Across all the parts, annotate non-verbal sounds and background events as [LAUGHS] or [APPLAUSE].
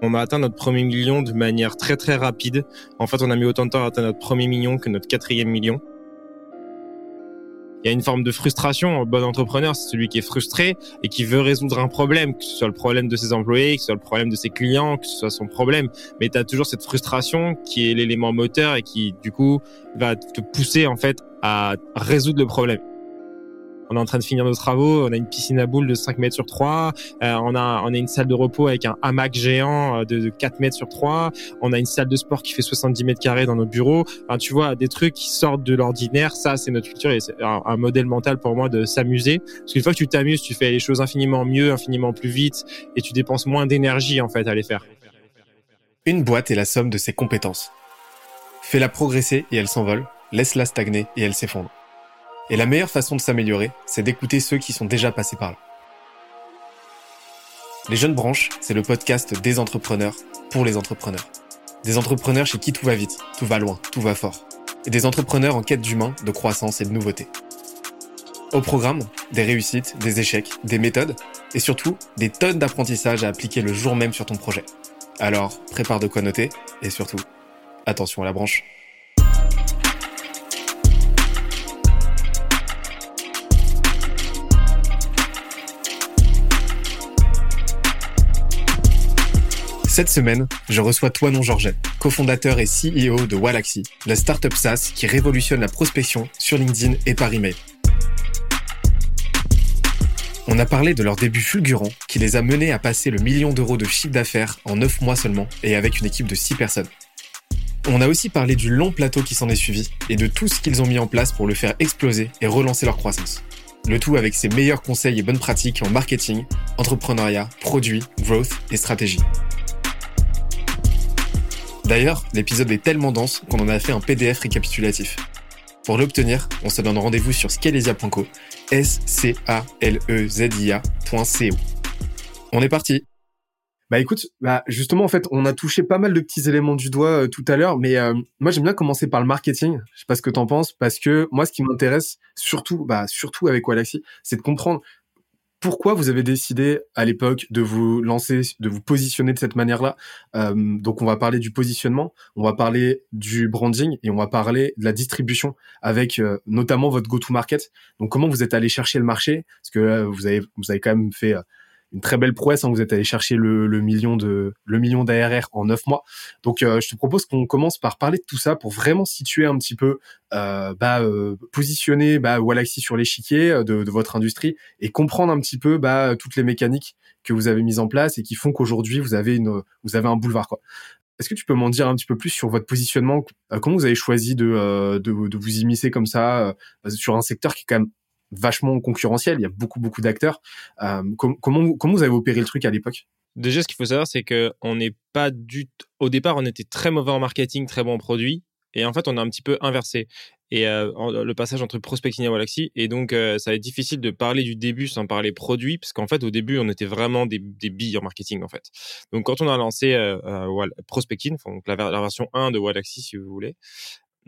On a atteint notre premier million de manière très très rapide. En fait, on a mis autant de temps à atteindre notre premier million que notre quatrième million. Il y a une forme de frustration. Un bon entrepreneur, c'est celui qui est frustré et qui veut résoudre un problème, que ce soit le problème de ses employés, que ce soit le problème de ses clients, que ce soit son problème. Mais tu as toujours cette frustration qui est l'élément moteur et qui, du coup, va te pousser en fait à résoudre le problème. On est en train de finir nos travaux. On a une piscine à boules de 5 mètres sur 3. Euh, on a on a une salle de repos avec un hamac géant euh, de, 4 mètres sur 3. On a une salle de sport qui fait 70 mètres carrés dans nos bureaux. Enfin, tu vois, des trucs qui sortent de l'ordinaire. Ça, c'est notre culture et c'est un, modèle mental pour moi de s'amuser. Parce qu'une fois que tu t'amuses, tu fais les choses infiniment mieux, infiniment plus vite et tu dépenses moins d'énergie en fait à les faire. Une boîte est la somme de ses compétences. Fais-la progresser et elle s'envole. Laisse-la stagner et elle s'effondre. Et la meilleure façon de s'améliorer, c'est d'écouter ceux qui sont déjà passés par là. Les Jeunes Branches, c'est le podcast des entrepreneurs pour les entrepreneurs. Des entrepreneurs chez qui tout va vite, tout va loin, tout va fort. Et des entrepreneurs en quête d'humain, de croissance et de nouveauté. Au programme, des réussites, des échecs, des méthodes et surtout des tonnes d'apprentissages à appliquer le jour même sur ton projet. Alors, prépare de quoi noter et surtout, attention à la branche. Cette semaine, je reçois Toinon Georget, cofondateur et CEO de Walaxy, la startup SaaS qui révolutionne la prospection sur LinkedIn et par email. On a parlé de leur début fulgurant qui les a menés à passer le million d'euros de chiffre d'affaires en 9 mois seulement et avec une équipe de 6 personnes. On a aussi parlé du long plateau qui s'en est suivi et de tout ce qu'ils ont mis en place pour le faire exploser et relancer leur croissance. Le tout avec ses meilleurs conseils et bonnes pratiques en marketing, entrepreneuriat, produits, growth et stratégie. D'ailleurs, l'épisode est tellement dense qu'on en a fait un PDF récapitulatif. Pour l'obtenir, on se donne rendez-vous sur scalesia.co, s c a l e z i a.co. On est parti. Bah écoute, bah justement en fait, on a touché pas mal de petits éléments du doigt euh, tout à l'heure, mais euh, moi j'aime bien commencer par le marketing. Je sais pas ce que t'en penses, parce que moi ce qui m'intéresse surtout, bah surtout avec Walaxy, c'est de comprendre pourquoi vous avez décidé à l'époque de vous lancer, de vous positionner de cette manière-là? Euh, Donc, on va parler du positionnement, on va parler du branding et on va parler de la distribution avec euh, notamment votre go-to-market. Donc, comment vous êtes allé chercher le marché? Parce que euh, vous avez vous avez quand même fait une très belle prouesse. Hein, vous êtes allé chercher le, le million de le million d'ARR en neuf mois. Donc, euh, je te propose qu'on commence par parler de tout ça pour vraiment situer un petit peu, euh, bah, euh, positionner bah, Walaxy sur l'échiquier euh, de, de, votre industrie et comprendre un petit peu bah, toutes les mécaniques que vous avez mises en place et qui font qu'aujourd'hui vous avez une vous avez un boulevard quoi. Est-ce que tu peux m'en dire un petit peu plus sur votre positionnement? Comment vous avez choisi de, de, de vous immiscer comme ça sur un secteur qui est quand même vachement concurrentiel. Il y a beaucoup, beaucoup d'acteurs. Euh, comment, vous avez opéré le truc à l'époque? Déjà, ce qu'il faut savoir, c'est que on n'est pas du. Au départ, on était très mauvais en marketing, très bon en produit. Et en fait, on a un petit peu inversé. Et euh, le passage entre prospecting et Walaxy. Et donc, euh, ça va être difficile de parler du début sans parler produit, parce qu'en fait, au début, on était vraiment des, des billes en marketing, en fait. Donc, quand on a lancé euh, prospecting, donc la, la, version 1 de Walaxy, si vous voulez,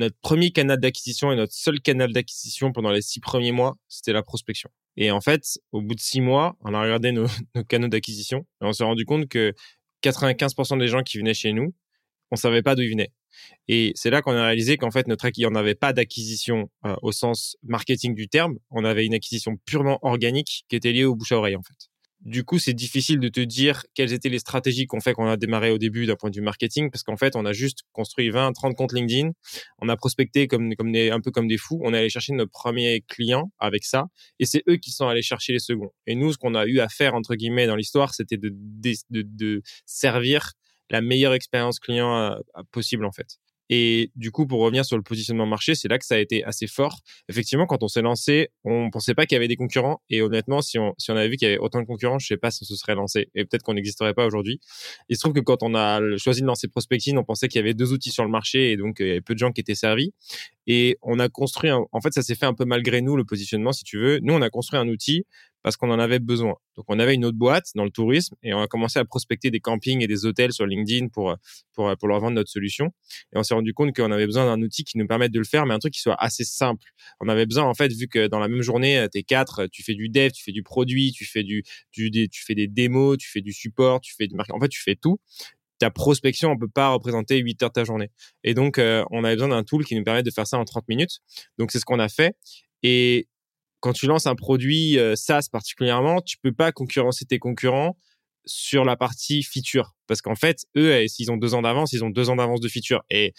notre premier canal d'acquisition et notre seul canal d'acquisition pendant les six premiers mois, c'était la prospection. Et en fait, au bout de six mois, on a regardé nos, [LAUGHS] canaux d'acquisition et on s'est rendu compte que 95% des gens qui venaient chez nous, on savait pas d'où ils venaient. Et c'est là qu'on a réalisé qu'en fait, notre on n'avait pas d'acquisition euh, au sens marketing du terme. On avait une acquisition purement organique qui était liée au bouche à oreille, en fait. Du coup, c'est difficile de te dire quelles étaient les stratégies qu'on fait qu'on a démarré au début d'un point de vue marketing, parce qu'en fait, on a juste construit 20, 30 comptes LinkedIn, on a prospecté comme, comme des, un peu comme des fous, on est allé chercher nos premiers clients avec ça, et c'est eux qui sont allés chercher les seconds. Et nous, ce qu'on a eu à faire, entre guillemets, dans l'histoire, c'était de, de, de, de, servir la meilleure expérience client euh, possible, en fait. Et du coup, pour revenir sur le positionnement marché, c'est là que ça a été assez fort. Effectivement, quand on s'est lancé, on pensait pas qu'il y avait des concurrents. Et honnêtement, si on, si on avait vu qu'il y avait autant de concurrents, je sais pas si on se serait lancé. Et peut-être qu'on n'existerait pas aujourd'hui. Il se trouve que quand on a choisi de lancer Prospecting, on pensait qu'il y avait deux outils sur le marché et donc euh, il y avait peu de gens qui étaient servis. Et on a construit, en fait, ça s'est fait un peu malgré nous, le positionnement, si tu veux. Nous, on a construit un outil parce qu'on en avait besoin. Donc on avait une autre boîte dans le tourisme et on a commencé à prospecter des campings et des hôtels sur LinkedIn pour pour pour leur vendre notre solution. Et on s'est rendu compte qu'on avait besoin d'un outil qui nous permette de le faire, mais un truc qui soit assez simple. On avait besoin en fait vu que dans la même journée t'es quatre, tu fais du dev, tu fais du produit, tu fais du, du tu fais des démos, tu fais du support, tu fais du marketing. En fait, tu fais tout ta prospection, on peut pas représenter 8 heures de ta journée. Et donc, euh, on avait besoin d'un tool qui nous permet de faire ça en 30 minutes. Donc, c'est ce qu'on a fait. Et quand tu lances un produit euh, SaaS particulièrement, tu peux pas concurrencer tes concurrents sur la partie feature. Parce qu'en fait, eux, eh, s'ils ont deux ans d'avance, ils ont deux ans d'avance de feature. Et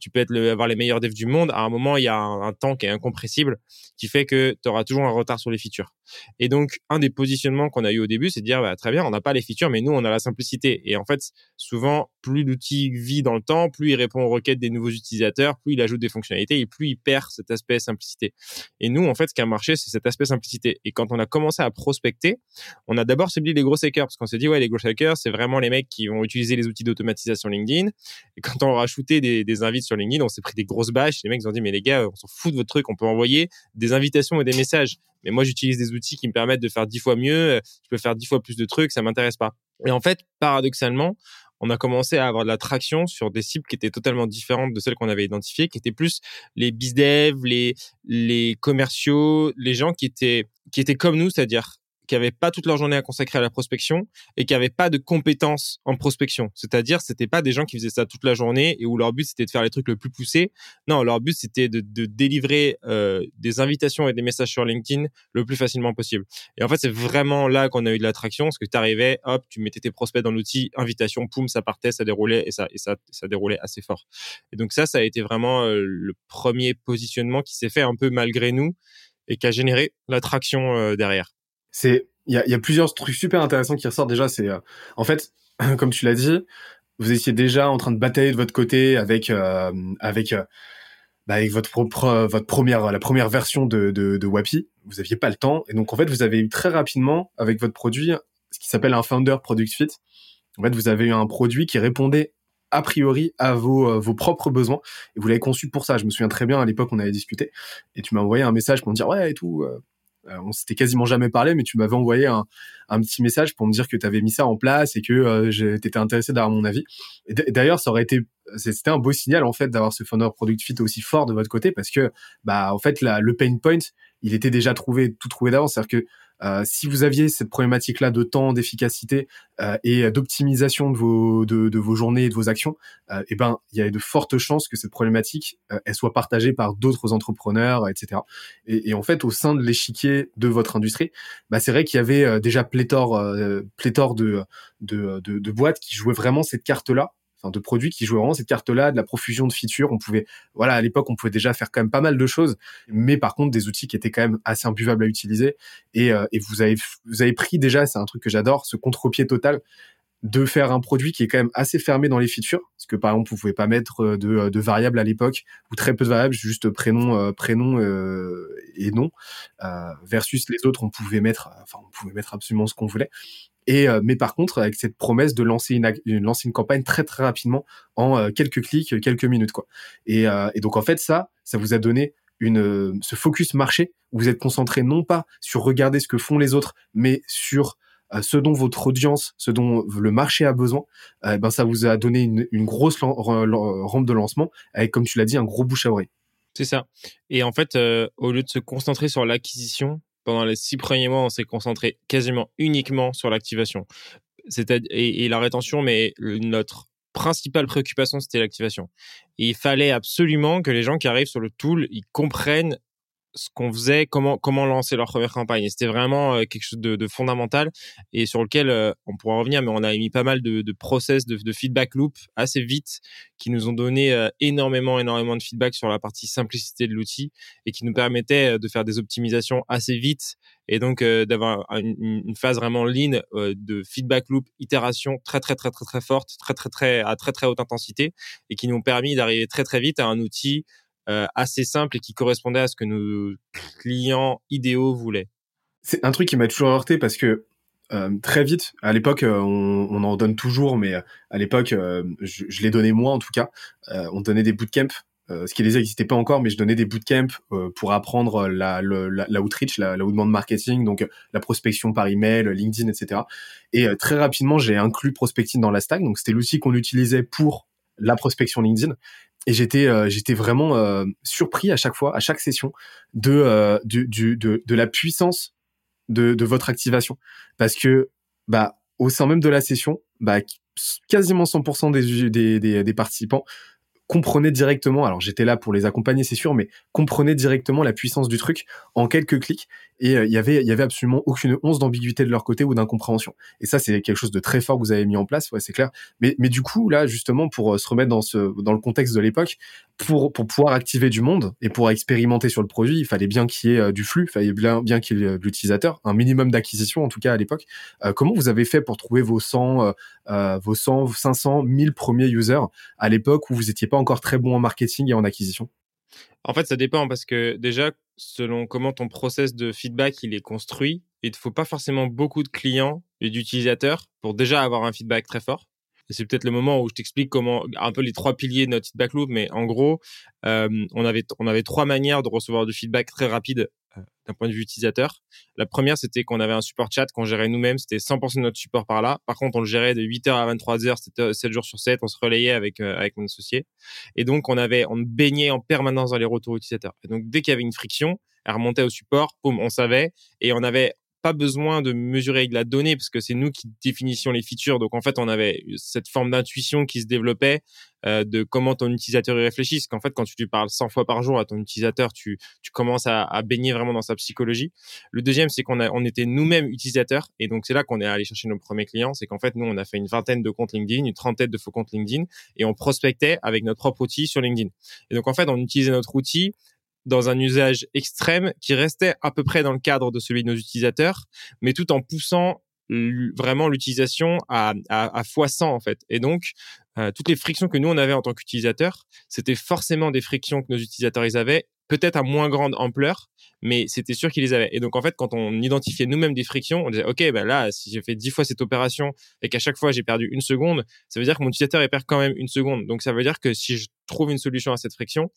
tu peux être avoir les meilleurs devs du monde. À un moment, il y a un, temps qui est incompressible qui fait que tu auras toujours un retard sur les features. Et donc, un des positionnements qu'on a eu au début, c'est de dire, bah, très bien, on n'a pas les features, mais nous, on a la simplicité. Et en fait, souvent, plus l'outil vit dans le temps, plus il répond aux requêtes des nouveaux utilisateurs, plus il ajoute des fonctionnalités et plus il perd cet aspect simplicité. Et nous, en fait, ce qui a marché, c'est cet aspect simplicité. Et quand on a commencé à prospecter, on a d'abord ciblé les gros hackers parce qu'on s'est dit, ouais, les gros hackers, c'est vraiment les mecs qui vont utiliser les outils d'automatisation LinkedIn. Et quand on a des, des invites sur LinkedIn, on s'est pris des grosses bâches. Les mecs ont dit, mais les gars, on s'en fout de votre truc. On peut envoyer des invitations et des messages. Mais moi, j'utilise des outils qui me permettent de faire dix fois mieux. Je peux faire dix fois plus de trucs. Ça m'intéresse pas. Et en fait, paradoxalement, on a commencé à avoir de la traction sur des cibles qui étaient totalement différentes de celles qu'on avait identifiées, qui étaient plus les bizdev, les les commerciaux, les gens qui étaient qui étaient comme nous, c'est-à-dire qui n'avaient pas toute leur journée à consacrer à la prospection et qui n'avaient pas de compétences en prospection. C'est-à-dire, c'était pas des gens qui faisaient ça toute la journée et où leur but c'était de faire les trucs le plus poussés. Non, leur but c'était de, de, délivrer euh, des invitations et des messages sur LinkedIn le plus facilement possible. Et en fait, c'est vraiment là qu'on a eu de l'attraction, parce que tu arrivais, hop, tu mettais tes prospects dans l'outil, invitation, poum, ça partait, ça déroulait et ça et ça ça déroulait assez fort. Et donc ça, ça a été vraiment euh, le premier positionnement qui s'est fait un peu malgré nous et qui a généré l'attraction euh, derrière il y a, plusieurs trucs super intéressants qui ressortent déjà. C'est euh, en fait, [LAUGHS] comme tu l'as dit, vous étiez déjà en train de batailler de votre côté avec euh, euh, bah, avec votre propre votre première la première version de Wapi. Vous aviez pas le temps et donc en fait vous avez eu très rapidement avec votre produit ce qui s'appelle un Founder Product Fit. En fait, vous avez eu un produit qui répondait a priori à vos, vos propres besoins et vous l'avez conçu pour ça. Je me souviens très bien à l'époque on avait discuté et tu m'as envoyé un message pour me dire ouais et tout on s'était quasiment jamais parlé, mais tu m'avais envoyé un, petit message pour me dire que tu avais mis ça en place et que euh, tu étais intéressé d'avoir mon avis. D'ailleurs, ça aurait été c'était un beau signal en fait d'avoir ce founder product fit aussi fort de votre côté parce que bah en fait le pain point il était déjà trouvé tout trouvé d'avance c'est à dire que euh, si vous aviez cette problématique-là de temps, d'efficacité euh, et d'optimisation de vos de, vos journées et de vos actions, euh, eh ben il y a de fortes chances que cette problématique euh, elle soit partagée par d'autres entrepreneurs, etc. Et, et, en fait, au sein de l'échiquier de votre industrie, bah, c'est vrai qu'il y avait déjà pléthore pléthore de de, de de boîtes qui jouaient vraiment cette carte-là de produits qui jouaient vraiment cette carte-là, de la profusion de features. On pouvait, voilà, à l'époque, on pouvait déjà faire quand même pas mal de choses, mais par contre, des outils qui étaient quand même assez imbuvables à utiliser. Et, euh, et vous avez, vous avez pris déjà, c'est un truc que j'adore, ce contre-pied total de faire un produit qui est quand même assez fermé dans les features, parce que par exemple vous pouvez pas mettre euh, de, euh, de variables à l'époque ou très peu de variables, juste prénom, prénom et nom, versus les autres on pouvait mettre, enfin on pouvait mettre absolument ce qu'on voulait. Et mais par contre avec cette promesse de lancer une, lancer une campagne très très rapidement en quelques clics, quelques minutes quoi. Et, et donc en fait ça, ça vous a donné une ce focus marché où vous êtes concentré non pas sur regarder ce que font les autres, mais sur ce dont votre audience, ce dont le marché a besoin, euh, ben ça vous a donné une, une grosse rampe de lancement avec, comme tu l'as dit, un gros bouche à oreille. C'est ça. Et en fait, euh, au lieu de se concentrer sur l'acquisition, pendant les six premiers mois, on s'est concentré quasiment uniquement sur l'activation. Et, la rétention, mais notre principale préoccupation, c'était l'activation. Il fallait absolument que les gens qui arrivent sur le tool, ils comprennent ce qu'on faisait, comment comment lancer leur première campagne. C'était vraiment euh, quelque chose de, de, fondamental et sur lequel euh, on pourra revenir, mais on a mis pas mal de, de process, de, de, feedback loop assez vite qui nous ont donné euh, énormément énormément de feedback sur la partie simplicité de l'outil et qui nous permettait de faire des optimisations assez vite et donc d'avoir une, une, phase vraiment lean de feedback loop, itération très très très très très forte, très très très à très très haute intensité et qui nous ont permis d'arriver très très vite à un outil euh, assez simple et qui correspondait à ce que nos clients idéaux voulaient. C'est un truc qui m'a toujours heurté parce que euh, très vite, à l'époque, euh, on, on, en donne toujours, mais à l'époque, je, je l'ai donné moi en tout cas. on donnait des bootcamps ce qui n'existait pas encore, mais je donnais des bootcamps euh, pour apprendre la, la, la outreach, la, la outbound marketing, donc la prospection par email, LinkedIn, etc. Et très rapidement, j'ai inclus prospecting dans la stack, donc c'était l'outil qu'on utilisait pour la prospection LinkedIn et j'étais euh, j'étais vraiment euh, surpris à chaque fois, à chaque session, de euh, de, de la puissance de, de votre activation, parce que bah au sein même de la session, bah quasiment 100% des, des, des, des participants comprenaient directement, alors j'étais là pour les accompagner, c'est sûr, mais comprenaient directement la puissance du truc en quelques clics. Et euh, il y avait, il y avait absolument aucune once d'ambiguïté de leur côté ou d'incompréhension. Et ça, c'est quelque chose de très fort que vous avez mis en place, ouais, c'est clair. Mais, mais du coup, là, justement, pour euh, se remettre dans ce, dans le contexte de l'époque, pour, pour pouvoir activer du monde et pour expérimenter sur le produit, il fallait bien qu'il y ait euh, du flux, il fallait bien, bien qu'il y ait de l'utilisateur, un minimum d'acquisition, en tout cas à l'époque. comment vous avez fait pour trouver vos 100, euh, vos 100, 500, 1000 premiers users à l'époque où vous étiez pas encore très bon en marketing et en acquisition En fait, ça dépend parce que déjà, selon comment ton process de feedback il est construit, il ne faut pas forcément beaucoup de clients et d'utilisateurs pour déjà avoir un feedback très fort. C'est peut-être le moment où je t'explique comment un peu les trois piliers de notre feedback loop, mais en gros, euh, on avait on avait trois manières de recevoir du feedback très rapide d'un point de vue utilisateur. La première, c'était qu'on avait un support chat qu'on gérait nous-mêmes, c'était 100% de notre support par là. Par contre, on le gérait de 8h à 23h, c'était 7 jours sur 7, on se relayait avec euh, avec mon associé. Et donc on avait on baignait en permanence dans les retours utilisateurs. Et donc dès qu'il y avait une friction, elle remontait au support, boum, on savait et on avait pas besoin de mesurer avec la donnée parce que c'est nous qui définissions les features. Donc en fait, on avait cette forme d'intuition qui se développait euh, de comment ton utilisateur y réfléchit. Parce qu'en fait, quand tu lui parles 100 fois par jour à ton utilisateur, tu, tu commences à, baigner vraiment dans sa psychologie. Le deuxième, c'est qu'on on était nous-mêmes utilisateurs. Et donc c'est là qu'on est allé chercher nos premiers clients. C'est qu'en fait, nous, on a fait une vingtaine de comptes LinkedIn, une trentaine de faux comptes LinkedIn et on prospectait avec notre propre outil sur LinkedIn. Et donc en fait, on utilisait notre outil dans un usage extrême qui restait à peu près dans le cadre de celui de nos utilisateurs, mais tout en poussant vraiment l'utilisation à, à, à x100 en fait. Et donc, euh, toutes les frictions que nous on avait en tant qu'utilisateurs, c'était forcément des frictions que nos utilisateurs ils avaient, peut-être à moins grande ampleur, mais c'était sûr qu'ils les avaient. Et donc en fait, quand on identifiait nous-mêmes des frictions, on disait ok, ben là, si j'ai fait dix fois cette opération et qu'à chaque fois j'ai perdu une seconde, ça veut dire que mon utilisateur il perd quand même une seconde. Donc ça veut dire que si je trouve une solution à cette friction,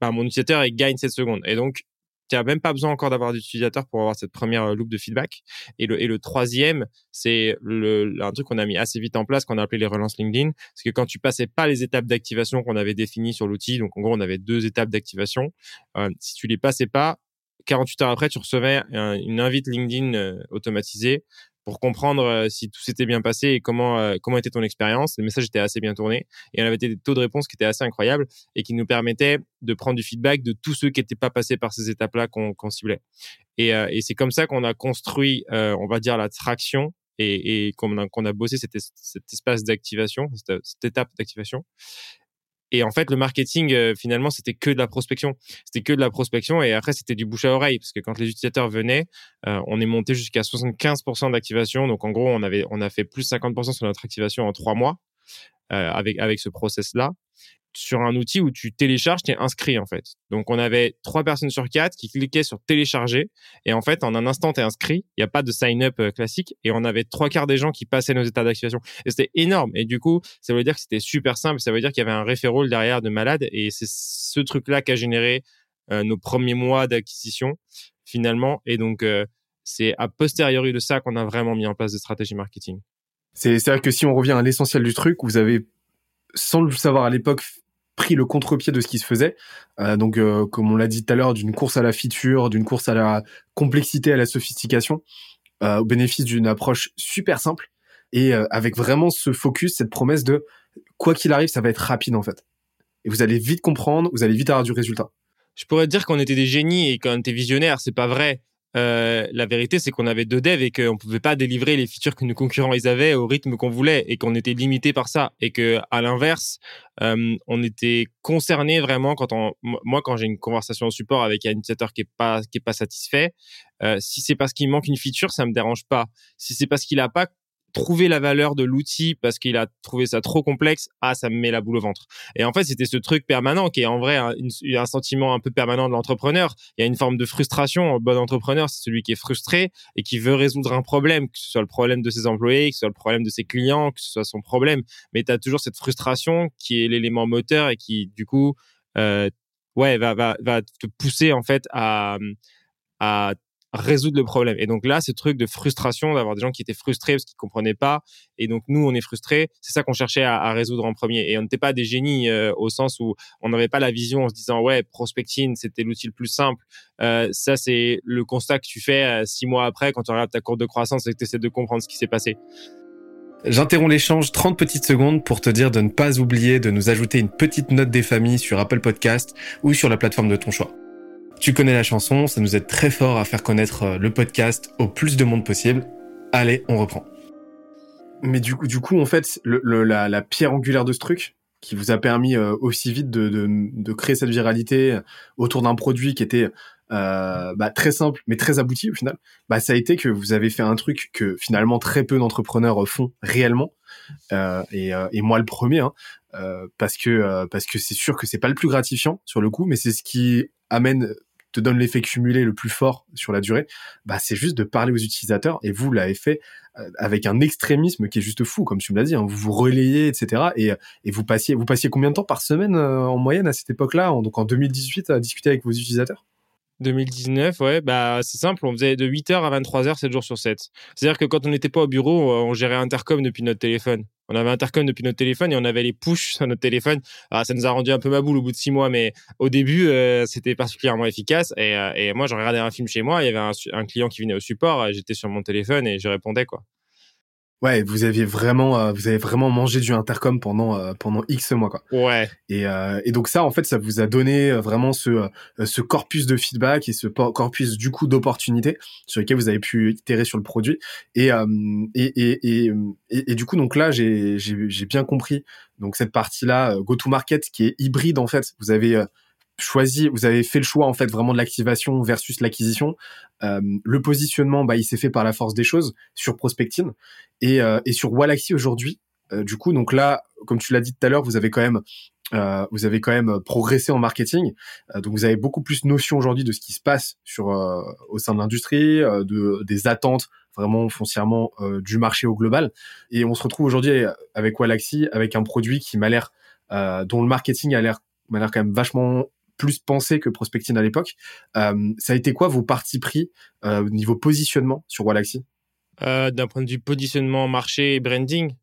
bah, mon utilisateur il gagne cette seconde. Et donc, tu n'as même pas besoin encore d'avoir d'utilisateur pour avoir cette première euh, loop de feedback. Et le, et le troisième, c'est le, un truc qu'on a mis assez vite en place, qu'on a appelé les relances LinkedIn. C'est que quand tu passais pas les étapes d'activation qu'on avait définies sur l'outil, donc en gros, on avait deux étapes d'activation, euh, si tu les passais pas, 48 heures après, tu recevais une invite LinkedIn euh, automatisée pour comprendre euh, si tout s'était bien passé et comment euh, comment était ton expérience. Le message était assez bien tourné et on avait des taux de réponse qui étaient assez incroyables et qui nous permettaient de prendre du feedback de tous ceux qui n'étaient pas passés par ces étapes-là qu'on ciblait. Et, euh, et c'est comme ça qu'on a construit, on va dire, la traction et, qu'on a, a bossé cet, espace d'activation, cette étape d'activation. Et en fait, le marketing, euh, finalement, c'était que de la prospection. C'était que de la prospection et après, c'était du bouche à oreille parce que quand les utilisateurs venaient, euh, on est monté jusqu'à 75% d'activation. Donc, en gros, on avait, on a fait plus 50% sur notre activation en trois mois euh, avec, avec ce process-là sur un outil où tu télécharges, tu es inscrit en fait. Donc on avait trois personnes sur quatre qui cliquaient sur télécharger. Et en fait en un instant tu es inscrit, il n'y a pas de sign-up euh, classique. Et on avait trois quarts des gens qui passaient nos états d'activation. Et c'était énorme. Et du coup ça veut dire que c'était super simple, ça veut dire qu'il y avait un référent derrière de malade. Et c'est ce truc-là qui a généré euh, nos premiers mois d'acquisition finalement. Et donc euh, c'est a posteriori de ça qu'on a vraiment mis en place des stratégies marketing. C'est vrai que si on revient à l'essentiel du truc, vous avez sans le savoir à l'époque, pris le contre-pied de ce qui se faisait. Euh, donc, euh, comme on l'a dit tout à l'heure, d'une course à la feature, d'une course à la complexité, à la sophistication, euh, au bénéfice d'une approche super simple et avec vraiment ce focus, cette promesse de quoi qu'il arrive, ça va être rapide en fait. Et vous allez vite comprendre, vous allez vite avoir du résultat. Je pourrais dire qu'on était des génies et qu'on était visionnaires, c'est pas vrai. Euh, la vérité, c'est qu'on avait deux devs et qu'on pouvait pas délivrer les features que nos concurrents ils avaient au rythme qu'on voulait et qu'on était limité par ça et que à l'inverse, euh, on était concerné vraiment quand on, moi quand j'ai une conversation au support avec un utilisateur qui est pas est pas satisfait, euh, si c'est parce qu'il manque une feature, ça me dérange pas. Si c'est parce qu'il a pas trouver la valeur de l'outil parce qu'il a trouvé ça trop complexe, ah, ça me met la boule au ventre. Et en fait, c'était ce truc permanent qui est en vrai un, un sentiment un peu permanent de l'entrepreneur. Il y a une forme de frustration. Un bon entrepreneur, c'est celui qui est frustré et qui veut résoudre un problème, que ce soit le problème de ses employés, que ce soit le problème de ses clients, que ce soit son problème. Mais tu as toujours cette frustration qui est l'élément moteur et qui, du coup, euh, ouais, va, te pousser en fait à résoudre le problème. Et donc là, ce truc de frustration, d'avoir des gens qui étaient frustrés parce qu'ils comprenaient pas, et donc nous, on est frustrés, c'est ça qu'on cherchait à, résoudre en premier. Et on n'était pas des génies euh, au sens où on n'avait pas la vision en se disant ouais, prospecting, c'était l'outil le plus simple. Euh, ça, c'est le constat que tu fais euh, six mois après quand tu regardes ta courbe de croissance et que tu essaies de comprendre ce qui s'est passé. J'interromps l'échange 30 petites secondes pour te dire de ne pas oublier de nous ajouter une petite note des familles sur Apple Podcast ou sur la plateforme de ton choix. Tu connais la chanson, ça nous aide très fort à faire connaître euh, le podcast au plus de monde possible. Allez, on reprend. Mais du coup, du coup, en fait, le, la, la, pierre angulaire de ce truc, qui vous a permis euh, aussi vite de, de, de, créer cette viralité autour d'un produit qui était euh, bah, très simple mais très abouti au final, bah, ça a été que vous avez fait un truc que finalement très peu d'entrepreneurs font réellement, euh, et, et, moi le premier, hein, parce que parce que c'est sûr que c'est pas le plus gratifiant sur le coup, mais c'est ce qui amène te donne l'effet cumulé le plus fort sur la durée, bah c'est juste de parler aux utilisateurs et vous l'avez fait euh, avec un extrémisme qui est juste fou, comme tu me l'as dit. Hein. Vous vous relayez, etc. Et, et vous passiez, vous passiez combien de temps par semaine euh, en moyenne à cette époque-là, donc en 2018, à discuter avec vos utilisateurs? 2019, ouais, bah c'est simple, on faisait de 8h à 23h 7 jours sur 7. C'est-à-dire que quand on n'était pas au bureau, on gérait Intercom depuis notre téléphone. On avait Intercom depuis notre téléphone et on avait les push sur notre téléphone. Alors, ça nous a rendu un peu ma boule au bout de 6 mois, mais au début, euh, c'était particulièrement efficace. Et, euh, moi, j'en regardais un film chez moi, il y avait un, un client qui venait au support, j'étais sur mon téléphone et je répondais, quoi. Ouais, vous aviez vraiment, euh, vous avez vraiment mangé du intercom pendant euh, pendant X mois quoi. Ouais. Et, euh, et donc ça, en fait, ça vous a donné vraiment ce ce corpus de feedback et ce corpus du coup d'opportunités sur lesquels vous avez pu itérer sur le produit. Et et, et, et, et, du coup, donc là, j'ai j'ai bien compris donc cette partie là, go to market qui est hybride en fait. Vous avez choisi, vous avez fait le choix en fait vraiment de l'activation versus l'acquisition. Euh, le positionnement, bah, il s'est fait par la force des choses sur Prospectine et, euh, et sur Wallaxy aujourd'hui. Euh, du coup, donc là, comme tu l'as dit tout à l'heure, vous avez quand même euh, vous avez quand même progressé en marketing, euh, donc vous avez beaucoup plus notion aujourd'hui de ce qui se passe sur euh, au sein de l'industrie, de des attentes vraiment foncièrement du marché au global. Et on se retrouve aujourd'hui avec Wallaxy, avec un produit qui m'a l'air dont le marketing a l'air m'a l'air quand même vachement plus pensé que Prospectine à l'époque. Euh, ça a été quoi vos partis pris euh, au niveau positionnement sur Wallaxy? Euh, D'un point de vue positionnement, marché et branding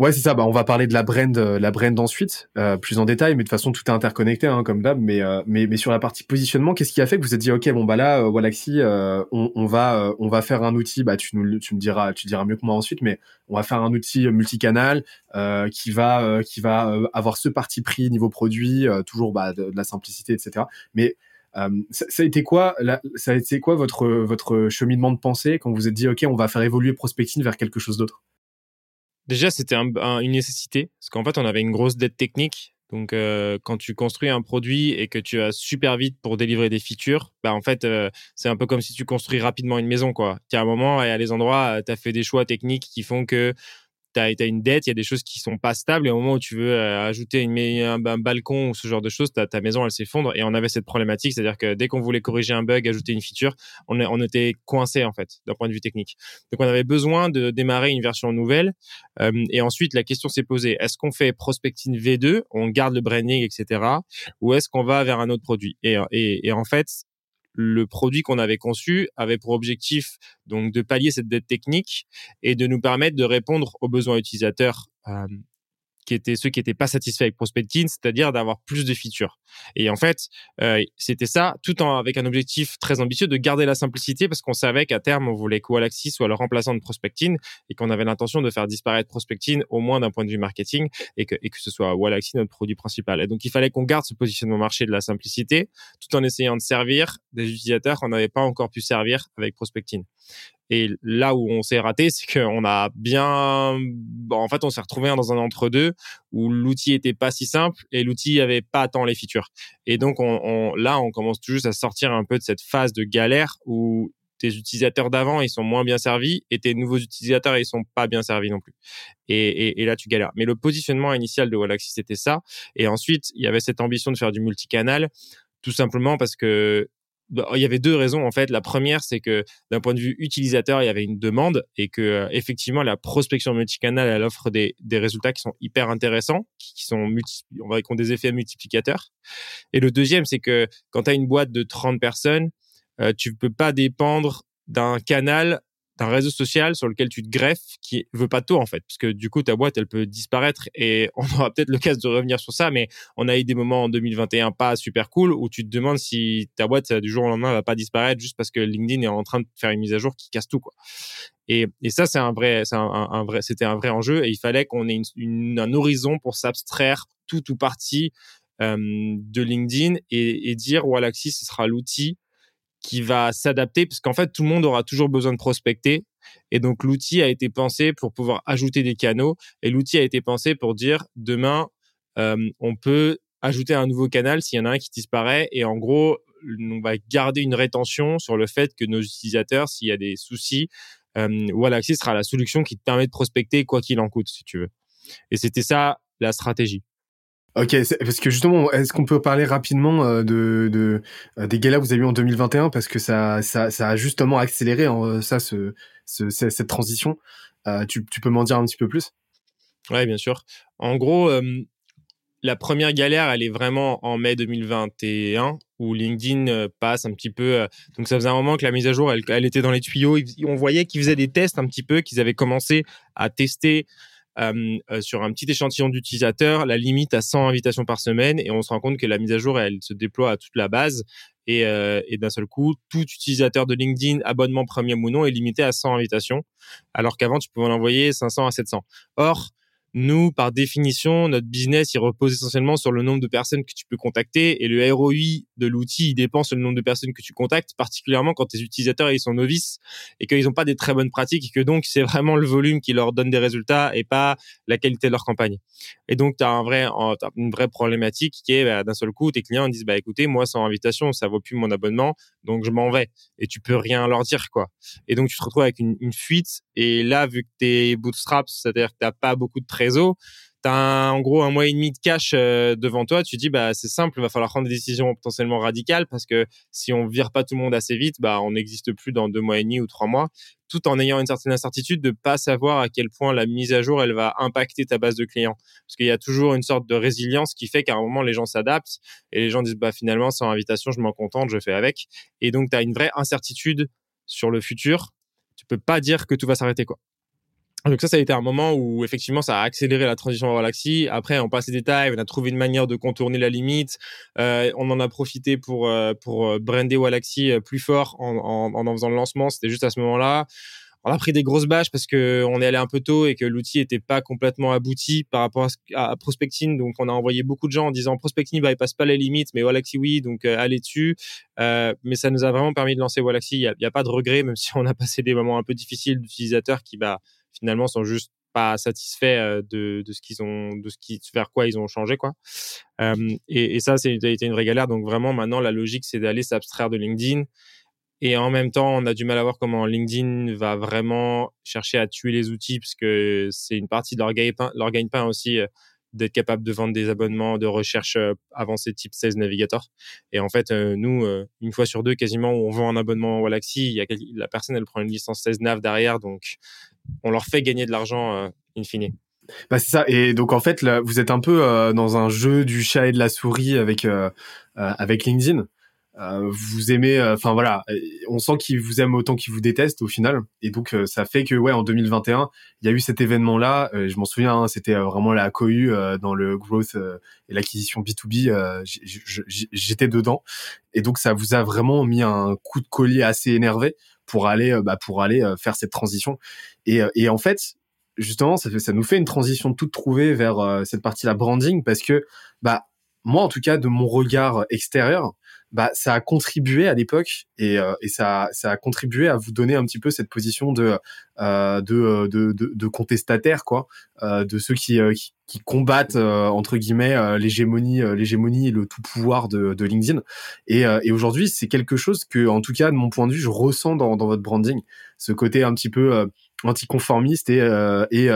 Ouais, c'est ça. Bah, on va parler de la brand, euh, la brand ensuite, euh, plus en détail. Mais de façon, tout est interconnecté, hein, comme d'hab. Mais, euh, mais, mais sur la partie positionnement, qu'est-ce qui a fait que vous êtes dit, ok, bon bah là, euh, Wallaxy, on, on, va, on va faire un outil. Bah, tu nous, tu me diras, tu diras mieux que moi ensuite, mais on va faire un outil multicanal qui va, qui va avoir ce parti pris niveau produit, toujours bah, de, la simplicité, etc. Mais ça, ça, a été quoi, ça a été quoi votre, votre cheminement de pensée quand vous vous êtes dit, ok, on va faire évoluer Prospecting vers quelque chose d'autre? Déjà, c'était un, un, une nécessité, parce qu'en fait, on avait une grosse dette technique. Donc, euh, quand tu construis un produit et que tu as super vite pour délivrer des features, bah en fait, euh, c'est un peu comme si tu construis rapidement une maison, quoi. Tu as un moment et à les endroits, euh, tu as fait des choix techniques qui font que tu as, une dette, il y a des choses qui sont pas stables et au moment où tu veux euh, ajouter une, un, un, balcon ou ce genre de choses, ta, ta maison elle s'effondre et on avait cette problématique, c'est-à-dire que dès qu'on voulait corriger un bug, ajouter une feature, on, on était coincé en fait d'un point de vue technique. Donc on avait besoin de démarrer une version nouvelle euh, et ensuite la question s'est posée est-ce qu'on fait Prospecting V2, on garde le branding etc. ou est-ce qu'on va vers un autre produit? Et, et, et en fait le produit qu'on avait conçu avait pour objectif donc de pallier cette dette technique et de nous permettre de répondre aux besoins utilisateurs euh, qui étaient ceux qui n'étaient pas satisfaits avec Prospecting, c'est-à-dire d'avoir plus de features. Et en fait, euh, c'était ça, tout en avec un objectif très ambitieux de garder la simplicité, parce qu'on savait qu'à terme, on voulait que Wallaxy soit le remplaçant de Prospecting et qu'on avait l'intention de faire disparaître Prospecting, au moins d'un point de vue marketing, et que, et que ce soit Wallaxy notre produit principal. Et donc, il fallait qu'on garde ce positionnement marché de la simplicité, tout en essayant de servir des utilisateurs qu'on n'avait pas encore pu servir avec Prospecting. Et là où on s'est raté, c'est qu'on a bien, en fait, on s'est retrouvé dans un entre-deux où l'outil était pas si simple et l'outil avait pas tant les features. Et donc, on, on, là, on commence tout juste à sortir un peu de cette phase de galère où tes utilisateurs d'avant, ils sont moins bien servis et tes nouveaux utilisateurs, ils sont pas bien servis non plus. Et, et, et là, tu galères. Mais le positionnement initial de Wallaxy, c'était ça. Et ensuite, il y avait cette ambition de faire du multicanal tout simplement parce que il y avait deux raisons en fait. La première, c'est que d'un point de vue utilisateur, il y avait une demande et que euh, effectivement la prospection multicanal, elle offre des, des résultats qui sont hyper intéressants, qui, sont multi, on va qui ont des effets multiplicateurs. Et le deuxième, c'est que quand tu as une boîte de 30 personnes, euh, tu peux pas dépendre d'un canal un réseau social sur lequel tu te greffes qui veut pas de toi en fait. Parce que du coup ta boîte elle peut disparaître et [LAUGHS] on aura peut-être l'occasion de revenir sur ça mais on a eu des moments en 2021 pas super cool où tu te demandes si ta boîte du jour au lendemain va pas disparaître juste parce que LinkedIn est en train de faire une mise à jour qui casse tout quoi. Et, et ça c'est un vrai c'est un, vrai c'était un vrai enjeu et il fallait qu'on ait un horizon pour s'abstraire tout ou partie euh, de LinkedIn et, et dire Walaxy ce sera l'outil qui va s'adapter parce qu'en fait tout le monde aura toujours besoin de prospecter. Et donc l'outil a été pensé pour pouvoir ajouter des canaux. Et l'outil a été pensé pour dire demain euh, on peut ajouter un nouveau canal s'il y en a un qui disparaît. Et en gros on va garder une rétention sur le fait que nos utilisateurs s'il y a des soucis euh, Wallaxy sera la solution qui te permet de prospecter quoi qu'il en coûte si tu veux. Et c'était ça la stratégie Ok, parce que justement, est-ce qu'on peut parler rapidement euh, de, euh, des galas que vous avez eu en 2021 parce que ça, ça, ça a justement accéléré hein, ça, ce, ce, cette transition. Euh, tu, peux m'en dire un petit peu plus? Ouais, bien sûr. En gros, la première galère, elle est vraiment en mai 2021 où LinkedIn passe un petit peu. donc ça faisait un moment que la mise à jour, elle, était dans les tuyaux. On voyait qu'ils faisaient des tests un petit peu, qu'ils avaient commencé à tester euh, euh, sur un petit échantillon d'utilisateurs la limite à 100 invitations par semaine et on se rend compte que la mise à jour elle se déploie à toute la base et, euh, d'un seul coup tout utilisateur de LinkedIn abonnement premium ou non est limité à 100 invitations alors qu'avant tu pouvais en envoyer 500 à 700 or nous, par définition, notre business, il repose essentiellement sur le nombre de personnes que tu peux contacter et le ROI de l'outil, il dépend sur le nombre de personnes que tu contactes, particulièrement quand tes utilisateurs, ils sont novices et qu'ils n'ont pas des très bonnes pratiques et que donc c'est vraiment le volume qui leur donne des résultats et pas la qualité de leur campagne. Et donc, tu as, un vrai, une vraie problématique qui est, bah, d'un seul coup, tes clients disent, bah, écoutez, moi, sans invitation, ça vaut plus mon abonnement, donc je m'en vais. Et tu peux rien leur dire, quoi. Et donc, tu te retrouves avec une, une fuite. Et là, vu que t'es bootstrap, c'est-à-dire que t'as pas beaucoup de réseau, tu as en gros un mois et demi de cash euh, devant toi, tu dis bah c'est simple, il va falloir prendre des décisions potentiellement radicales parce que si on vire pas tout le monde assez vite, bah on n'existe plus dans deux mois et demi ou trois mois, tout en ayant une certaine incertitude de pas savoir à quel point la mise à jour elle va impacter ta base de clients parce qu'il y a toujours une sorte de résilience qui fait qu'à un moment les gens s'adaptent et les gens disent bah finalement sans invitation je m'en contente, je fais avec et donc tu as une vraie incertitude sur le futur. Tu peux pas dire que tout va s'arrêter quoi. Donc ça, ça a été un moment où effectivement ça a accéléré la transition vers Galaxy. Après, on passe les détails, on a trouvé une manière de contourner la limite. Euh, on en a profité pour euh, pour euh, brander Galaxy plus fort en, en, faisant le lancement. C'était juste à ce moment-là. On a pris des grosses bâches parce que on est allé un peu tôt et que l'outil était pas complètement abouti par rapport à, prospecting. Donc on a envoyé beaucoup de gens en disant prospecting bah il passe pas les limites, mais Galaxy oui, donc allez dessus. mais ça nous a vraiment permis de lancer Galaxy. Il y a, a, pas de regret, même [LAUGHS] si on a passé des moments un peu difficiles d'utilisateurs qui bah finalement sont juste pas satisfaits euh, de, de ce qu'ils ont de ce qui vers quoi ils ont changé quoi. Et, ça c'est été une vraie galère. Donc vraiment maintenant la logique c'est d'aller s'abstraire de LinkedIn. Et en même temps on a du mal à voir comment LinkedIn va vraiment chercher à tuer les outils parce que c'est une partie de leur gagne-pain aussi euh, d'être capable de vendre des abonnements de recherche euh, avancés type 16 Navigator. Et en fait, euh, nous, euh, une fois sur deux, quasiment, on vend un abonnement Galaxy, il la personne, elle prend une licence 16 Nav derrière, donc on leur fait gagner de l'argent in fine. Bah c'est ça. Et donc en fait, là, vous êtes un peu dans un jeu du chat et de la souris avec avec LinkedIn. Euh, vous aimez, euh, enfin voilà, on sent qu'il vous aime autant qu'il vous déteste au final, et donc euh, ça fait que ouais, en 2021, il y a eu cet événement-là. je m'en souviens, hein, c'était vraiment la cohue dans le growth et l'acquisition B2B. J'étais dedans, et donc ça vous a vraiment mis un coup de collier assez énervé pour aller, bah, pour aller faire cette transition. Et, et en fait, justement, ça, fait, ça nous fait une transition toute trouvée vers cette partie-là branding, parce que bah moi en tout cas de mon regard extérieur bah ça a contribué à l'époque et, euh, et ça, ça a contribué à vous donner un petit peu cette position de euh, de, de, de, de, contestataire quoi, euh, de ceux qui, euh, qui, qui combattent euh, entre guillemets l'hégémonie l'hégémonie et le tout pouvoir de, de LinkedIn. Et, et aujourd'hui c'est quelque chose que en tout cas de mon point de vue je ressens dans, dans votre branding, ce côté un petit peu anticonformiste et, et,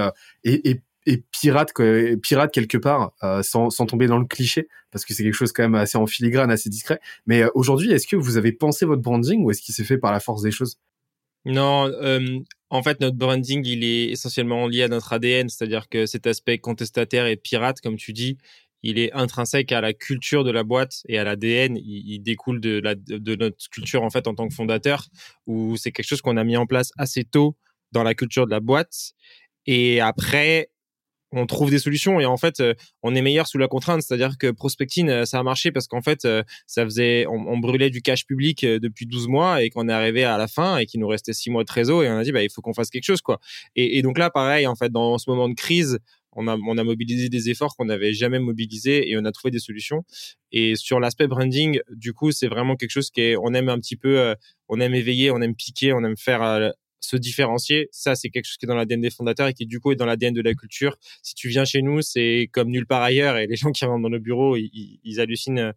et, et et pirate pirate quelque part euh, sans, sans tomber dans le cliché parce que c'est quelque chose quand même assez en filigrane assez discret mais euh, aujourd'hui est-ce que vous avez pensé votre branding ou est-ce qu'il s'est fait par la force des choses? Non euh, en fait notre branding il est essentiellement lié à notre ADN c'est-à-dire que cet aspect contestataire et pirate comme tu dis il est intrinsèque à la culture de la boîte et à l'ADN. Il, découle de, de notre culture en fait en tant que fondateur, où c'est quelque chose qu'on a mis en place assez tôt dans la culture de la boîte. Et après, on trouve des solutions et en fait euh, on est meilleur sous la contrainte c'est-à-dire que prospecting euh, ça a marché parce qu'en fait euh, ça faisait on, brûlait du cash public depuis 12 mois et qu'on est arrivé à la fin et qu'il nous restait 6 mois de trésor et on a dit bah il faut qu'on fasse quelque chose quoi et, donc là pareil en fait dans ce moment de crise on a, on a mobilisé des efforts qu'on n'avait jamais mobilisés et on a trouvé des solutions. Et sur l'aspect branding, du coup, c'est vraiment quelque chose qui est, on aime un petit peu, on aime éveiller, on aime piquer, on aime faire se différencier. Ça, c'est quelque chose qui est dans l'ADN des fondateurs et qui, du coup, est dans l'ADN de la culture. Si tu viens chez nous, c'est comme nulle part ailleurs et les [LAUGHS] gens qui rentrent dans nos bureaux, ils, hallucinent euh,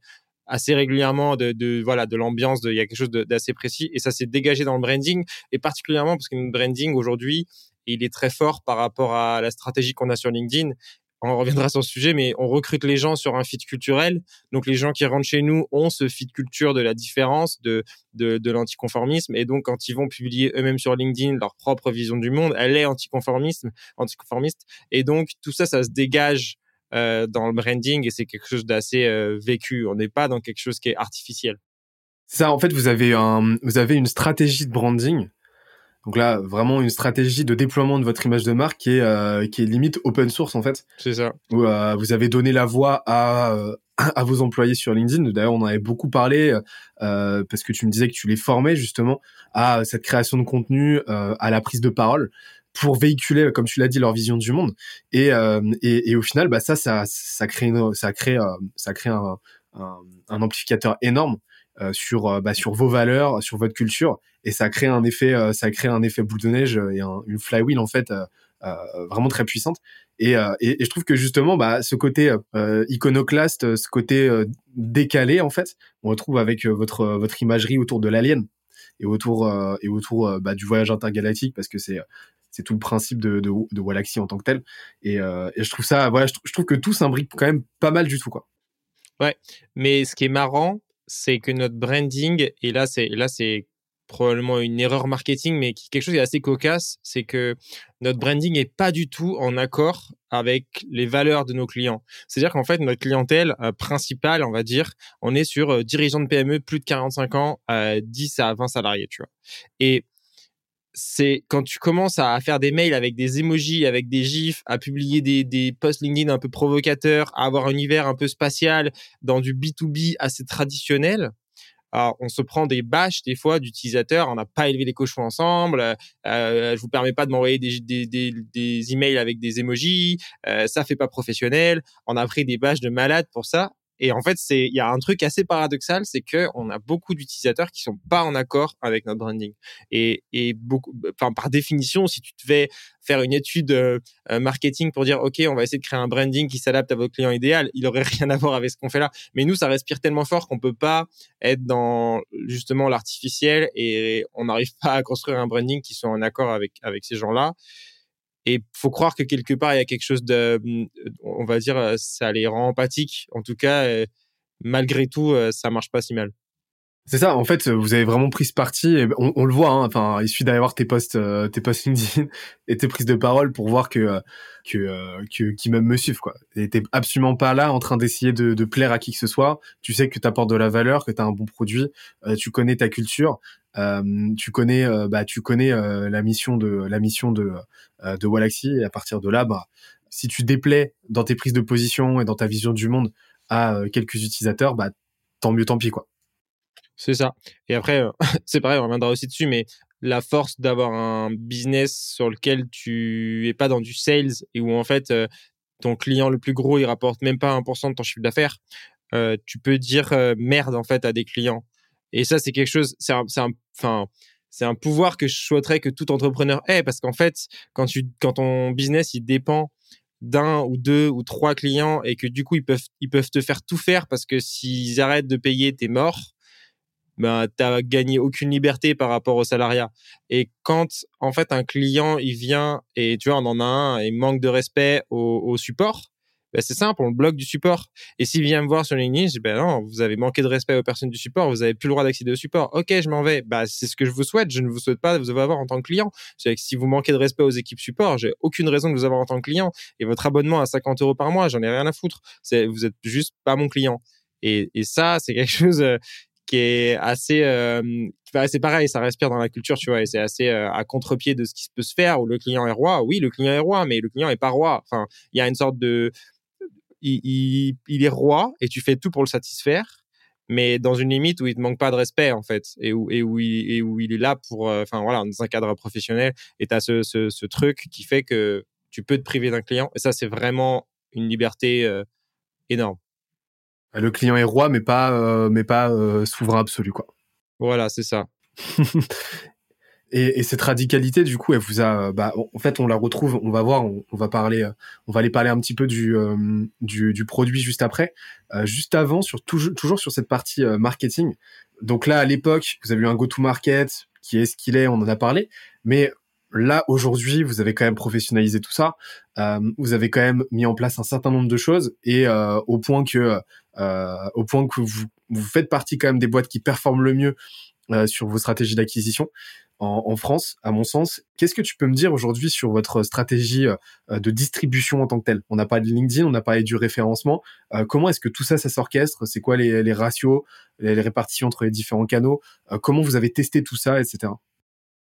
assez régulièrement de, voilà de l'ambiance il y a quelque chose d'assez précis et ça s'est dégagé dans le branding et particulièrement parce que notre branding aujourd'hui il est très fort par rapport à la stratégie qu'on a sur LinkedIn on reviendra sur ce sujet, mais on recrute les gens sur un fit culturel. Donc les gens qui rentrent chez nous ont ce fit culture de la différence, de, de, de l'anticonformisme. Et donc quand ils vont publier eux-mêmes sur LinkedIn leur propre vision du monde, elle est anticonformisme, anticonformiste. Et donc tout ça, ça se dégage euh, dans le branding et c'est quelque chose d'assez euh, vécu. On n'est pas dans quelque chose qui est artificiel. Ça, en fait, vous avez un, vous avez une stratégie de branding donc là, vraiment une stratégie de déploiement de votre image de marque qui est, euh, qui est limite open source en fait. C'est ça. Où euh, vous avez donné la voix à, euh, à vos employés sur LinkedIn. D'ailleurs, on en avait beaucoup parlé parce que tu me disais que tu les formais justement à cette création de contenu, à la prise de parole pour véhiculer, comme tu l'as dit, leur vision du monde. Et, et, et, au final, bah ça, ça, ça crée, ça crée, ça crée un, un, un amplificateur énorme euh, sur euh, bah, sur vos valeurs, sur votre culture, et ça crée un effet euh, ça crée un effet boule de neige et une flywheel en fait vraiment très puissante. Et, et, je trouve que justement bah, ce côté iconoclaste, ce côté décalé en fait, on retrouve avec votre votre imagerie autour de l'alien et autour et autour bah, du voyage intergalactique parce que c'est c'est tout le principe de, de, Walaxy en tant que tel. Et, et je trouve ça, voilà, je, je, trouve que tout s'imbrique quand même pas mal du tout, quoi. Ouais, mais ce qui est marrant, c'est que notre branding, et là, c'est, là, c'est probablement une erreur marketing, mais quelque chose qui est assez cocasse, c'est que notre branding n'est pas du tout en accord avec les valeurs de nos clients. C'est-à-dire qu'en fait, notre clientèle euh, principale, on va dire, on est sur euh, dirigeants de PME plus de 45 ans, 10 à 20 salariés, tu vois. Et c'est quand tu commences à faire des mails avec des emojis, avec des gifs, à publier des, posts LinkedIn un peu provocateurs, à avoir un univers un peu spatial dans du B2B assez traditionnel. Alors, on se prend des bâches des fois d'utilisateurs. On n'a pas élevé les cochons ensemble. Euh, je vous permets pas de m'envoyer des, des, des, des, emails avec des emojis. Euh, ça fait pas professionnel. On a pris des bâches de malades pour ça. Et en fait, c'est il y a un truc assez paradoxal, c'est que on a beaucoup d'utilisateurs qui sont pas en accord avec notre branding. Et, et beaucoup, enfin par définition, si tu devais faire une étude euh, euh, marketing pour dire ok, on va essayer de créer un branding qui s'adapte à votre client idéal, il aurait [LAUGHS] rien à voir avec ce qu'on fait là. Mais nous, ça respire tellement fort qu'on peut pas être dans justement l'artificiel et on n'arrive pas à construire un branding qui soit en accord avec avec ces gens-là. Et faut croire que quelque part, il y a quelque chose de, on va dire, euh, ça les rend empathiques. En tout cas, euh, malgré tout, euh, ça marche pas si mal. C'est ça, en fait, vous avez vraiment pris ce parti. On, le voit, hein, enfin, il suffit d'aller voir tes posts, tes posts LinkedIn [LAUGHS] et tes prises de parole pour voir que que que qui même me suivent quoi. Et t'es absolument pas là en train d'essayer de, plaire à qui que ce soit. Tu sais que tu apportes de la valeur, que tu as un bon produit, tu connais ta culture, tu connais bah tu connais la mission de la mission de de et à partir de là, bah si tu déplais dans tes prises de position et dans ta vision du monde à quelques utilisateurs, bah tant mieux, tant pis quoi. C'est ça. Et après, euh, [LAUGHS] c'est pareil, on reviendra aussi dessus, mais la force d'avoir un business sur lequel tu es pas dans du sales et où en fait euh, ton client le plus gros il rapporte même pas 1% de ton chiffre d'affaires, euh, tu peux dire merde en fait à des clients. Et ça c'est quelque chose, c'est un, enfin c'est un pouvoir que je souhaiterais que tout entrepreneur ait parce qu'en fait quand tu quand ton business il dépend d'un ou deux ou trois clients et que du coup ils peuvent ils peuvent te faire tout faire parce que s'ils arrêtent de payer t'es mort ben t'as gagné aucune liberté par rapport au salariat. Et quand en fait un client il vient et tu vois on en a un et manque de respect au, support, ben, c'est simple, on le bloque du support. Et s'il vient me voir sur LinkedIn, je dis, ben non, vous avez manqué de respect aux personnes du support, vous avez plus le droit d'accéder au support. Ok, je m'en vais. Bah, c'est ce que je vous souhaite. Je ne vous souhaite pas de vous avoir en tant que client. Que si vous manquez de respect aux équipes support, j'ai aucune raison de vous avoir en tant que client. Et votre abonnement à 50 euros par mois, j'en ai rien à foutre. Vous êtes juste pas mon client. Et, et ça, c'est quelque [LAUGHS] chose euh, qui est assez euh, c'est pareil ça respire dans la culture tu vois et c'est assez euh, à contre-pied de ce qui peut se faire où le client est roi. Oui le client est roi mais le client est pas roi. Enfin il y a une sorte de il, est roi et tu fais tout pour le satisfaire mais dans une limite où il te manque pas de respect en fait et où il, est là pour euh, enfin voilà dans un cadre professionnel et tu as ce, ce, truc qui fait que tu peux te priver d'un client et ça c'est vraiment une liberté énorme le client est roi mais pas euh, mais pas souverain absolu quoi voilà c'est ça [LAUGHS] Et, et, cette radicalité, du coup, elle vous a, bah, en fait, on la retrouve. On va voir, on, va parler, on va aller parler un petit peu du euh, du, du, produit juste après. Euh, juste avant, sur toujours, toujours sur cette partie euh, marketing. Donc là, à l'époque, vous avez eu un go-to-market qui est ce qu'il est. On en a parlé, mais là aujourd'hui, vous avez quand même professionnalisé tout ça. vous avez quand même mis en place un certain nombre de choses et au point que au point que vous faites partie quand même des boîtes qui performent le mieux sur vos stratégies d'acquisition en, France, à mon sens. Qu'est-ce que tu peux me dire aujourd'hui sur votre stratégie euh, de distribution en tant que telle? On n'a pas de LinkedIn, on n'a parlé du référencement. Euh, comment est-ce que tout ça, ça s'orchestre? C'est quoi les, ratios, les, répartitions entre les différents canaux? Euh, Comment vous avez testé tout ça, etc.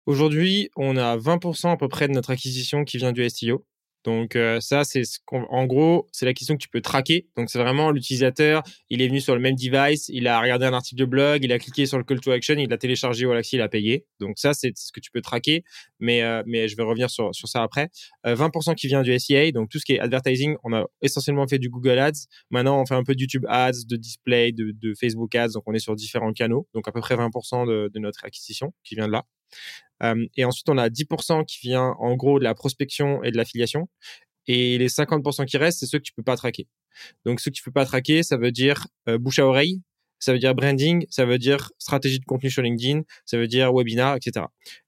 Aujourd'hui, on a 20% à peu près de notre acquisition qui vient du SEO. Donc euh, ça, c'est ce en gros, c'est la question que tu peux traquer. Donc c'est vraiment l'utilisateur, il est venu sur le même device, il a regardé un article de blog, il a cliqué sur le call to action, il a téléchargé Wallaxy, il a payé. Donc ça, c'est ce que tu peux traquer. Mais euh, mais je vais revenir sur ça après. 20% euh, qui vient du SEA, donc tout ce qui est advertising, on a essentiellement fait du Google Ads. Maintenant, on fait un peu de YouTube Ads, de display, de, Facebook Ads. Donc on est sur différents canaux. Donc à peu près 20% de, de notre acquisition qui vient de là. Euh, et ensuite, on a 10% qui vient en gros de la prospection et de l'affiliation. Et les 50% qui restent, c'est ceux que tu peux pas traquer. Donc, ceux que tu peux pas traquer, ça veut dire euh, bouche à oreille, ça veut dire branding, ça veut dire stratégie de contenu sur LinkedIn, ça veut dire webinar, etc.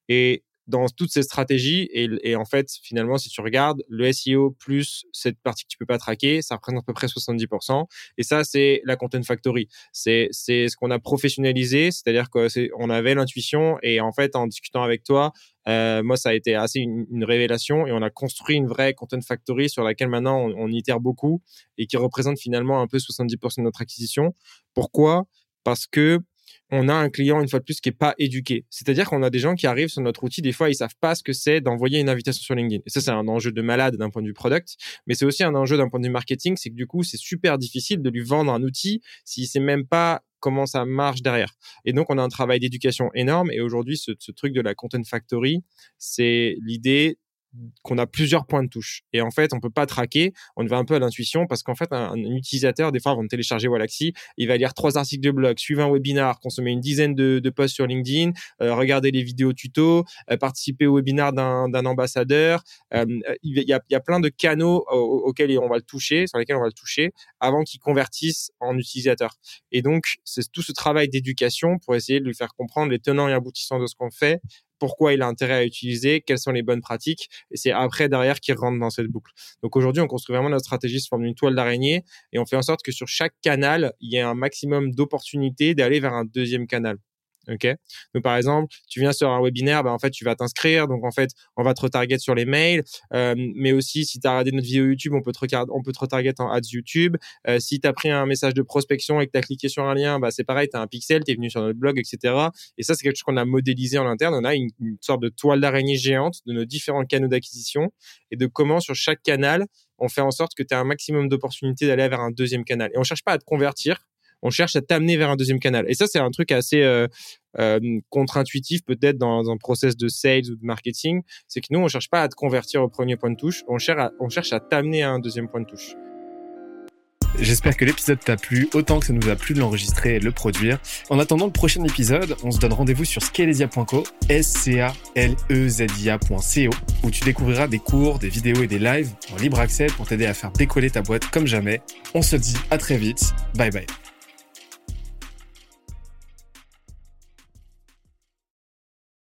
Et dans toutes ces stratégies. Et, en fait, finalement, si tu regardes, le SEO plus cette partie que tu peux pas traquer, ça représente à peu près 70%. Et ça, c'est la Content Factory. C'est, ce qu'on a professionnalisé, c'est-à-dire qu'on avait l'intuition et en fait, en discutant avec toi, euh, moi, ça a été assez une, révélation et on a construit une vraie Content Factory sur laquelle maintenant on itère beaucoup et qui représente finalement un peu 70% de notre acquisition. Pourquoi? Parce que on a un client une fois de plus qui est pas éduqué. C'est-à-dire qu'on a des gens qui arrivent sur notre outil, des fois ils savent pas ce que c'est d'envoyer une invitation sur LinkedIn. Et ça c'est un enjeu de malade d'un point de vue product, mais c'est aussi un enjeu d'un point de vue marketing, c'est que du coup c'est super difficile de lui vendre un outil s'il sait même pas comment ça marche derrière. Et donc on a un travail d'éducation énorme et aujourd'hui ce truc de la content factory, c'est l'idée qu'on a plusieurs points de touche. Et en fait, on peut pas traquer, on va un peu à l'intuition parce qu'en fait, un, utilisateur, des fois, avant de télécharger Wallaxy, il va lire trois articles de blog, suivre un webinar, consommer une dizaine de, posts sur LinkedIn, euh, regarder les vidéos tuto, euh, participer au webinar d'un ambassadeur. Euh, il, y a, il y a plein de canaux auxquels on va le toucher, sur lesquels on va le toucher, avant qu'il convertisse en utilisateur. Et donc, c'est tout ce travail d'éducation pour essayer de lui faire comprendre les tenants et aboutissants de ce qu'on fait, pourquoi il a intérêt à utiliser, quelles sont les bonnes pratiques, et c'est après derrière qu'il rentre dans cette boucle. Donc aujourd'hui, on construit vraiment notre stratégie sous forme d'une toile d'araignée, et on fait en sorte que sur chaque canal, il y ait un maximum d'opportunités d'aller vers un deuxième canal. Ok. Donc par exemple, tu viens sur un webinaire, bah, en fait tu vas t'inscrire. Donc en fait, on va te retarget sur les mails, euh, mais aussi si tu as regardé notre vidéo YouTube, on peut te regarder, on peut te retarget en ads YouTube. Euh, si tu as pris un message de prospection et que tu as cliqué sur un lien, bah c'est pareil, tu as un pixel, tu es venu sur notre blog, etc. Et ça c'est quelque chose qu'on a modélisé en interne. On a une, sorte de toile d'araignée géante de nos différents canaux d'acquisition et de comment sur chaque canal on fait en sorte que tu as un maximum d'opportunités d'aller vers un deuxième canal. Et on cherche pas à te convertir, on cherche à t'amener vers un deuxième canal. Et ça, c'est un truc assez euh, euh, contre-intuitif peut-être dans un process de sales ou de marketing. C'est que nous, on cherche pas à te convertir au premier point de touche, on cherche à, on t'amener à un deuxième point de touche. J'espère que l'épisode t'a plu autant que ça nous a plu de l'enregistrer et de le produire. En attendant le prochain épisode, on se donne rendez-vous sur scalesia.co, s c a l e z i a.co où tu découvriras des cours, des vidéos et des lives en libre accès pour t'aider à faire décoller ta boîte comme jamais. On se dit à très vite. Bye bye.